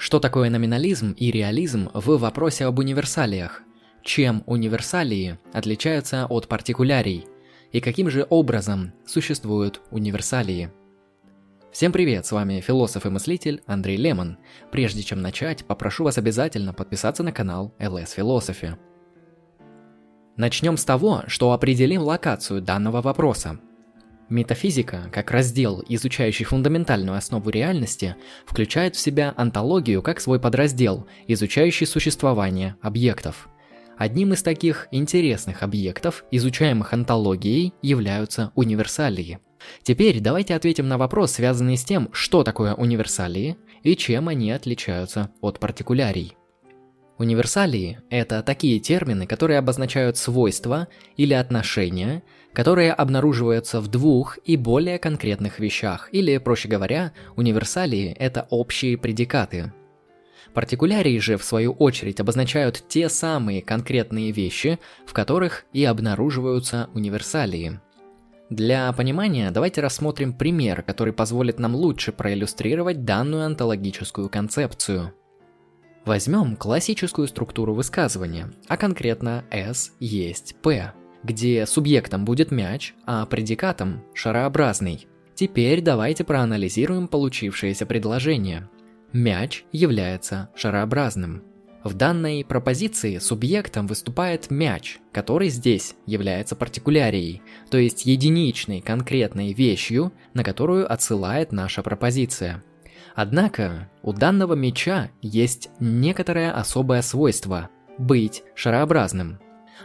Что такое номинализм и реализм в вопросе об универсалиях? Чем универсалии отличаются от партикулярий? И каким же образом существуют универсалии? Всем привет, с вами философ и мыслитель Андрей Лемон. Прежде чем начать, попрошу вас обязательно подписаться на канал LS Philosophy. Начнем с того, что определим локацию данного вопроса – Метафизика, как раздел, изучающий фундаментальную основу реальности, включает в себя антологию как свой подраздел, изучающий существование объектов. Одним из таких интересных объектов, изучаемых антологией, являются универсалии. Теперь давайте ответим на вопрос, связанный с тем, что такое универсалии и чем они отличаются от партикулярий. Универсалии – это такие термины, которые обозначают свойства или отношения, которые обнаруживаются в двух и более конкретных вещах, или, проще говоря, универсалии – это общие предикаты. Партикулярии же, в свою очередь, обозначают те самые конкретные вещи, в которых и обнаруживаются универсалии. Для понимания давайте рассмотрим пример, который позволит нам лучше проиллюстрировать данную онтологическую концепцию – Возьмем классическую структуру высказывания, а конкретно S есть P, где субъектом будет мяч, а предикатом – шарообразный. Теперь давайте проанализируем получившееся предложение. Мяч является шарообразным. В данной пропозиции субъектом выступает мяч, который здесь является партикулярией, то есть единичной конкретной вещью, на которую отсылает наша пропозиция – Однако у данного меча есть некоторое особое свойство – быть шарообразным.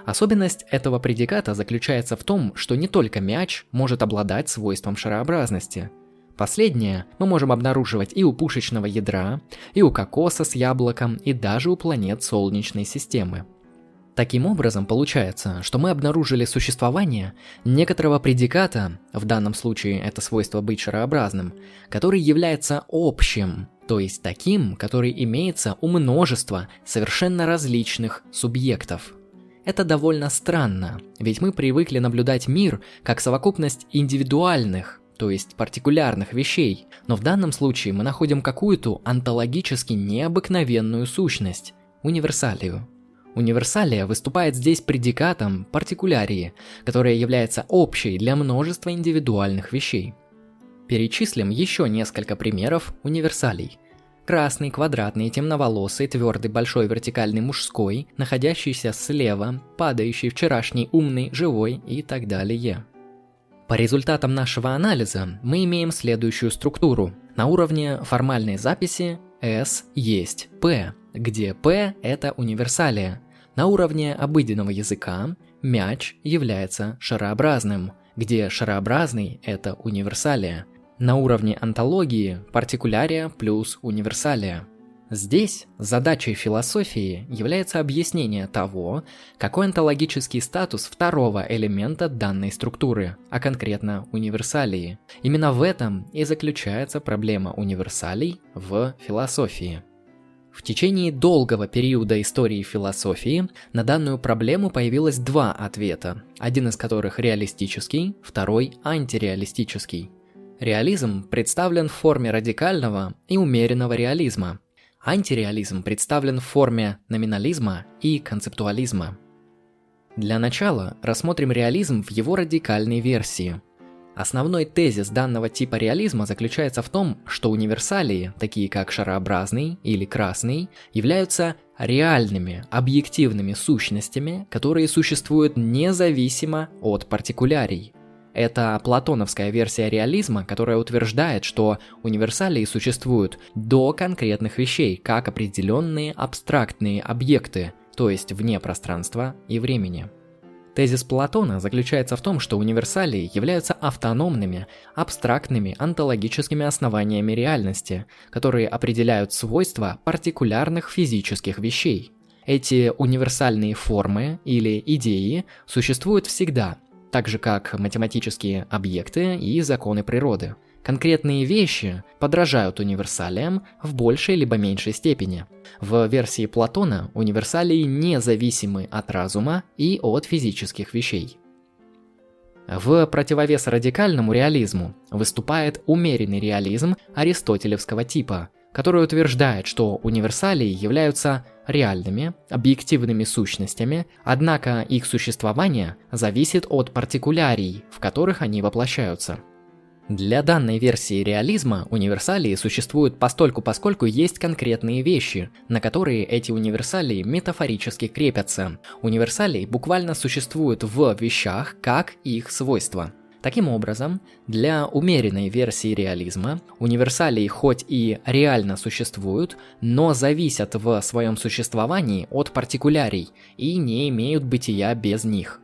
Особенность этого предиката заключается в том, что не только мяч может обладать свойством шарообразности. Последнее мы можем обнаруживать и у пушечного ядра, и у кокоса с яблоком, и даже у планет Солнечной системы. Таким образом, получается, что мы обнаружили существование некоторого предиката, в данном случае это свойство быть шарообразным, который является общим, то есть таким, который имеется у множества совершенно различных субъектов. Это довольно странно, ведь мы привыкли наблюдать мир как совокупность индивидуальных, то есть партикулярных вещей, но в данном случае мы находим какую-то онтологически необыкновенную сущность – универсалию. Универсалия выступает здесь предикатом партикулярии, которая является общей для множества индивидуальных вещей. Перечислим еще несколько примеров универсалей. Красный, квадратный, темноволосый, твердый, большой, вертикальный, мужской, находящийся слева, падающий, вчерашний, умный, живой и так далее. По результатам нашего анализа мы имеем следующую структуру. На уровне формальной записи S есть P, где P – это универсалия, на уровне обыденного языка мяч является шарообразным, где шарообразный – это универсалия. На уровне антологии – партикулярия плюс универсалия. Здесь задачей философии является объяснение того, какой онтологический статус второго элемента данной структуры, а конкретно универсалии. Именно в этом и заключается проблема универсалей в философии. В течение долгого периода истории философии на данную проблему появилось два ответа, один из которых реалистический, второй антиреалистический. Реализм представлен в форме радикального и умеренного реализма. Антиреализм представлен в форме номинализма и концептуализма. Для начала рассмотрим реализм в его радикальной версии – Основной тезис данного типа реализма заключается в том, что универсалии, такие как шарообразный или красный, являются реальными, объективными сущностями, которые существуют независимо от партикулярий. Это платоновская версия реализма, которая утверждает, что универсалии существуют до конкретных вещей, как определенные абстрактные объекты, то есть вне пространства и времени. Тезис Платона заключается в том, что универсалии являются автономными, абстрактными онтологическими основаниями реальности, которые определяют свойства партикулярных физических вещей. Эти универсальные формы или идеи существуют всегда, так же как математические объекты и законы природы. Конкретные вещи подражают универсалиям в большей либо меньшей степени. В версии Платона универсалии независимы от разума и от физических вещей. В противовес радикальному реализму выступает умеренный реализм аристотелевского типа, который утверждает, что универсалии являются реальными, объективными сущностями, однако их существование зависит от партикулярий, в которых они воплощаются. Для данной версии реализма универсалии существуют постольку поскольку есть конкретные вещи, на которые эти универсалии метафорически крепятся. Универсалии буквально существуют в вещах как их свойства. Таким образом, для умеренной версии реализма универсалии хоть и реально существуют, но зависят в своем существовании от партикулярий и не имеют бытия без них.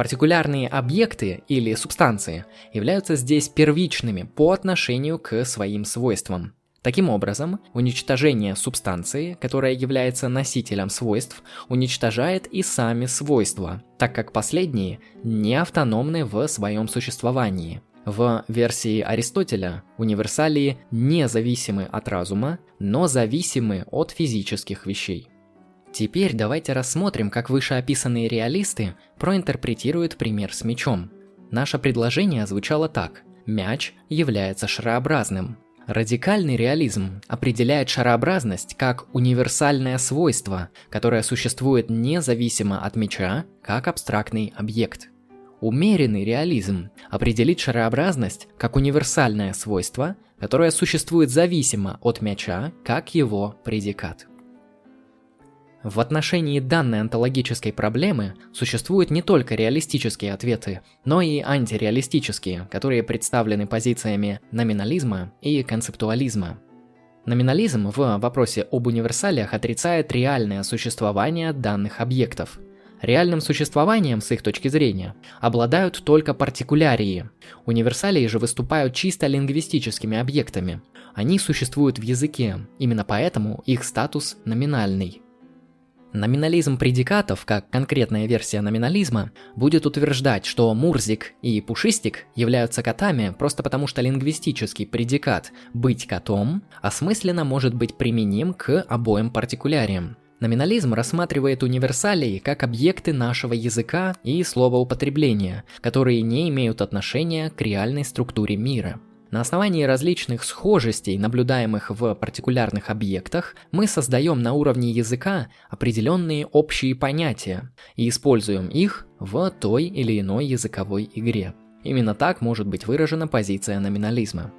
Партикулярные объекты или субстанции являются здесь первичными по отношению к своим свойствам. Таким образом, уничтожение субстанции, которая является носителем свойств, уничтожает и сами свойства, так как последние не автономны в своем существовании. В версии Аристотеля универсалии не зависимы от разума, но зависимы от физических вещей. Теперь давайте рассмотрим, как вышеописанные реалисты проинтерпретируют пример с мячом. Наше предложение звучало так. Мяч является шарообразным, Радикальный реализм определяет шарообразность как универсальное свойство, которое существует независимо от мяча, как абстрактный объект. Умеренный реализм определит шарообразность как универсальное свойство, которое существует зависимо от мяча, как его предикат. В отношении данной онтологической проблемы существуют не только реалистические ответы, но и антиреалистические, которые представлены позициями номинализма и концептуализма. Номинализм в вопросе об универсалиях отрицает реальное существование данных объектов. Реальным существованием, с их точки зрения, обладают только партикулярии. Универсалии же выступают чисто лингвистическими объектами. Они существуют в языке, именно поэтому их статус номинальный. Номинализм предикатов, как конкретная версия номинализма, будет утверждать, что Мурзик и Пушистик являются котами просто потому, что лингвистический предикат «быть котом» осмысленно может быть применим к обоим партикуляриям. Номинализм рассматривает универсалии как объекты нашего языка и словоупотребления, которые не имеют отношения к реальной структуре мира – на основании различных схожестей, наблюдаемых в партикулярных объектах, мы создаем на уровне языка определенные общие понятия и используем их в той или иной языковой игре. Именно так может быть выражена позиция номинализма.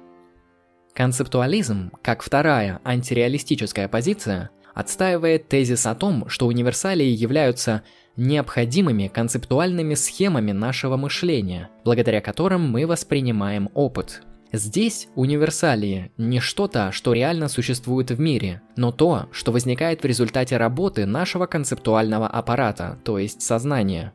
Концептуализм, как вторая антиреалистическая позиция, отстаивает тезис о том, что универсалии являются необходимыми концептуальными схемами нашего мышления, благодаря которым мы воспринимаем опыт – Здесь универсалии не что-то, что реально существует в мире, но то, что возникает в результате работы нашего концептуального аппарата, то есть сознания.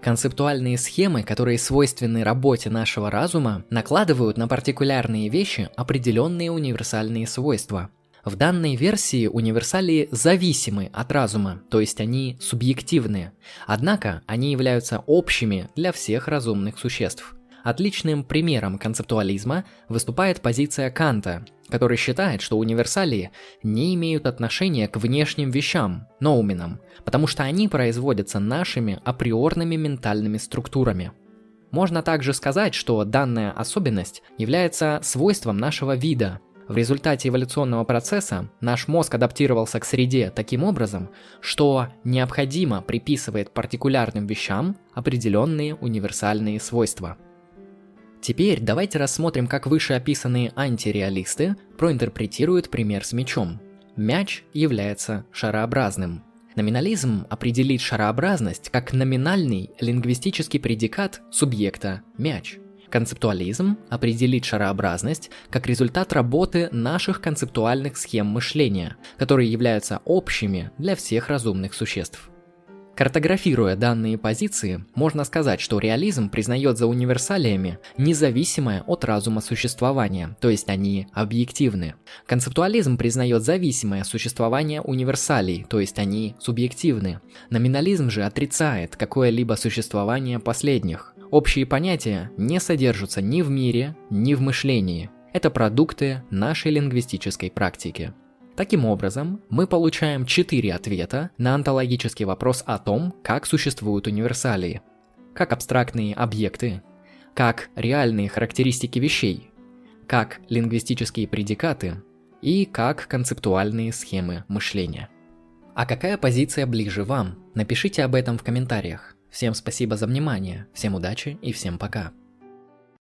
Концептуальные схемы, которые свойственны работе нашего разума, накладывают на партикулярные вещи определенные универсальные свойства. В данной версии универсалии зависимы от разума, то есть они субъективны, однако они являются общими для всех разумных существ – Отличным примером концептуализма выступает позиция Канта, который считает, что универсалии не имеют отношения к внешним вещам, ноуменам, потому что они производятся нашими априорными ментальными структурами. Можно также сказать, что данная особенность является свойством нашего вида. В результате эволюционного процесса наш мозг адаптировался к среде таким образом, что необходимо приписывает партикулярным вещам определенные универсальные свойства – Теперь давайте рассмотрим, как вышеописанные антиреалисты проинтерпретируют пример с мячом. Мяч является шарообразным. Номинализм определит шарообразность как номинальный лингвистический предикат субъекта «мяч». Концептуализм определит шарообразность как результат работы наших концептуальных схем мышления, которые являются общими для всех разумных существ. Картографируя данные позиции, можно сказать, что реализм признает за универсалиями независимое от разума существование, то есть они объективны. Концептуализм признает зависимое существование универсалий, то есть они субъективны. Номинализм же отрицает какое-либо существование последних. Общие понятия не содержатся ни в мире, ни в мышлении. Это продукты нашей лингвистической практики. Таким образом, мы получаем четыре ответа на онтологический вопрос о том, как существуют универсалии. Как абстрактные объекты, как реальные характеристики вещей, как лингвистические предикаты и как концептуальные схемы мышления. А какая позиция ближе вам? Напишите об этом в комментариях. Всем спасибо за внимание, всем удачи и всем пока.